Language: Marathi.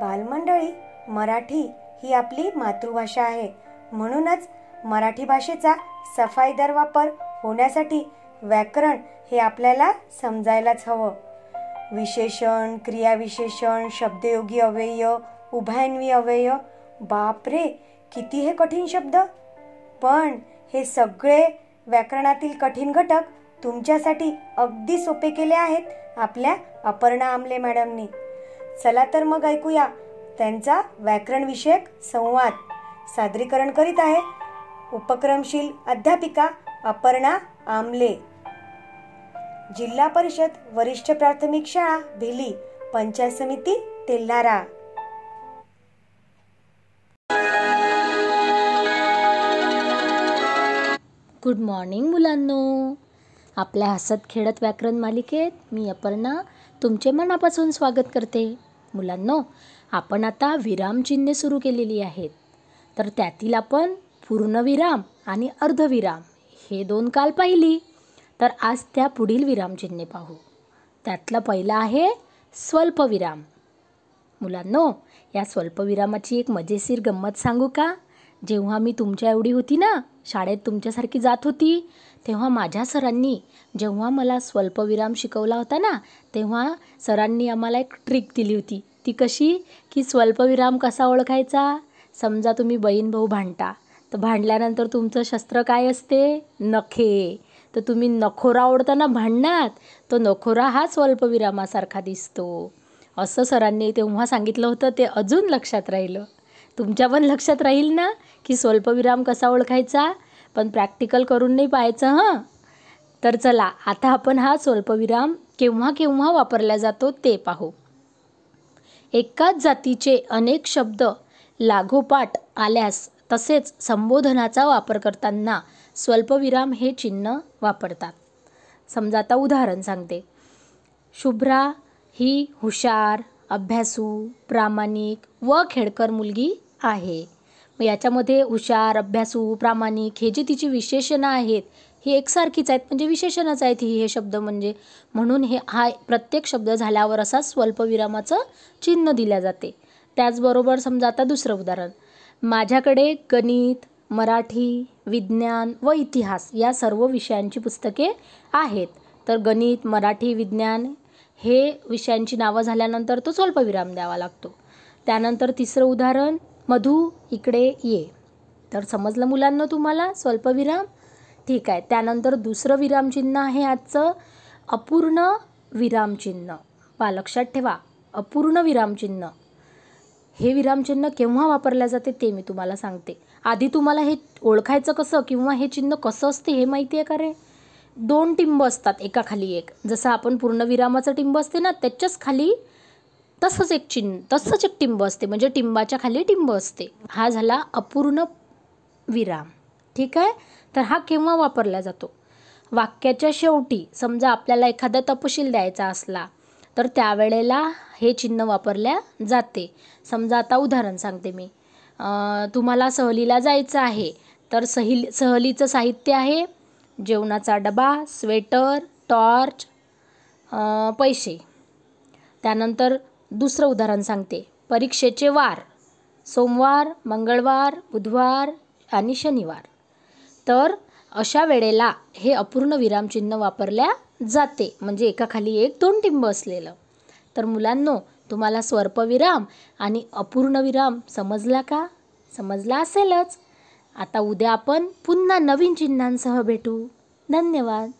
बालमंडळी मराठी ही आपली मातृभाषा आहे. म्हणूनच मराठी भाषेचा सफाईदार वापर होण्यासाठी व्याकरण हे आपल्याला समजायलाच हवं. विशेषण क्रियाविशेषण शब्दयोगी अव्यय उभयन्वी अव्यय बापरे किती हे कठीण शब्द. पण हे सगळे व्याकरणातील कठीण घटक तुमच्यासाठी अगदी सोपे केले आहेत आपल्या अपर्णा आमले मॅडमनी. चला तर मग ऐकूया. त्यांचा व्याकरण विषयक संवाद सादरीकरण करीत आहे उपक्रमशील अध्यापिका अपर्णा आमले. जिल्हा परिषद वरिष्ठ प्राथमिक शाळा भिली पंचायत समिती तेल्हारा. गुड मॉर्निंग मुलांनो. आपल्या हसत खेळत व्याकरण मालिकेत मी अपर्णा तुमचे मनापासून स्वागत करते. मुलांनो आपण आता विरामचिन्हे सुरू केलेली आहेत. तर त्यातील आपण पूर्णविराम आणि अर्धविराम हे दोन काल पाहिली. तर आज त्या पुढील विरामचिन्हे पाहू. त्यातलं पहिलं आहे स्वल्पविराम मुलांनो या स्वल्पविरामाची एक मजेशीर गंमत सांगू का? जेव्हा मी तुमच्या एवढी होती ना शाळेत तुमच्यासारखी जात होती तेव्हा माझ्या सरांनी जेव्हा मला स्वल्पविराम शिकवला होता ना तेव्हा सरांनी आम्हाला एक ट्रिक दिली होती. ती कशी? की स्वल्पविराम कसा ओळखायचा? समजा तुम्ही बहीण भाऊ भांडता तर भांडल्यानंतर तुमचं शस्त्र काय असते? नखे. तर तुम्ही नखोरा ओढताना भांडणात तो नखोरा हा स्वल्पविरामासारखा दिसतो. असं सरांनी तेव्हा सांगितलं होतं ते अजून लक्षात राहिलं. तुमच्या पण लक्षात राहील ना की स्वल्पविराम कसा ओळखायचा? पण प्रॅक्टिकल करून नाही पाहायचं हां? तर चला आता आपण हा स्वल्पविराम केव्हा केव्हा वापरला जातो ते पाहू. एकाच जातीचे अनेक शब्द लागोपाठ आल्यास तसेच संबोधनाचा वापर करताना स्वल्पविराम हे चिन्ह वापरतात. समजा आता उदाहरण सांगते. शुभ्रा ही हुशार अभ्यासू प्रामाणिक व खेडकर मुलगी आहे. मग याच्यामध्ये हुशार अभ्यासू प्रामाणिक हे जे तिची विशेषणं आहेत ही एकसारखीच आहेत. म्हणजे विशेषणच आहेत ही हे शब्द म्हणजे. म्हणून हे हा प्रत्येक शब्द झाल्यावर असा स्वल्पविरामाचं चिन्ह दिल्या जाते. त्याचबरोबर समजा आता दुसरं उदाहरण. माझ्याकडे गणित मराठी विज्ञान व इतिहास या सर्व विषयांची पुस्तके आहेत. तर गणित मराठी विज्ञान हे विषयांची नावं झाल्यानंतर तो स्वल्पविराम द्यावा लागतो. त्यानंतर तिसरं उदाहरण मधू इकडे ये. तर समजलं मुलांना तुम्हाला? स्वल्पविराम ठीक आहे. त्यानंतर दुसरं विरामचिन्ह आहे आजचं. अपूर्ण विरामचिन्ह. पा लक्षात ठेवा. अपूर्ण विरामचिन्ह. हे विरामचिन्ह केव्हा वापरल्या जाते ते मी तुम्हाला सांगते. आधी तुम्हाला हे ओळखायचं कसं किंवा हे चिन्ह कसं असते हे माहिती आहे का रे? दोन टिंब असतात एकाखाली एक. जसं आपण पूर्णविरामाचं टिंब असते ना त्याच्याच खाली तसंच एक चिन्ह तसंच एक टिंब असते. म्हणजे टिंबाच्या खाली टिंब असते. हा झाला अपूर्ण विराम. ठीक आहे? तर हा केव्हा वापरला जातो? वाक्याच्या शेवटी समजा आपल्याला एखादा तपशील द्यायचा असला तर त्यावेळेला हे चिन्ह वापरल्या जाते. समजा आता उदाहरण सांगते मी. तुम्हाला सहलीला जायचं आहे तर सहली सहलीचं साहित्य आहे जेवणाचा डबा स्वेटर टॉर्च पैसे. त्यानंतर दुसरं उदाहरण सांगते. परीक्षेचे वार. सोमवार मंगळवार बुधवार आणि शनिवार. तर अशा वेळेला हे अपूर्ण विरामचिन्ह वापरल्या जाते. म्हणजे एकाखाली एक दोन टिंब असलेलं. तर मुलांनो तुम्हाला स्वल्पविराम आणि अपूर्ण विराम समजला का? समजला असेलच. आता उद्या आपण पुन्हा नवीन चिन्हांसह भेटू. धन्यवाद.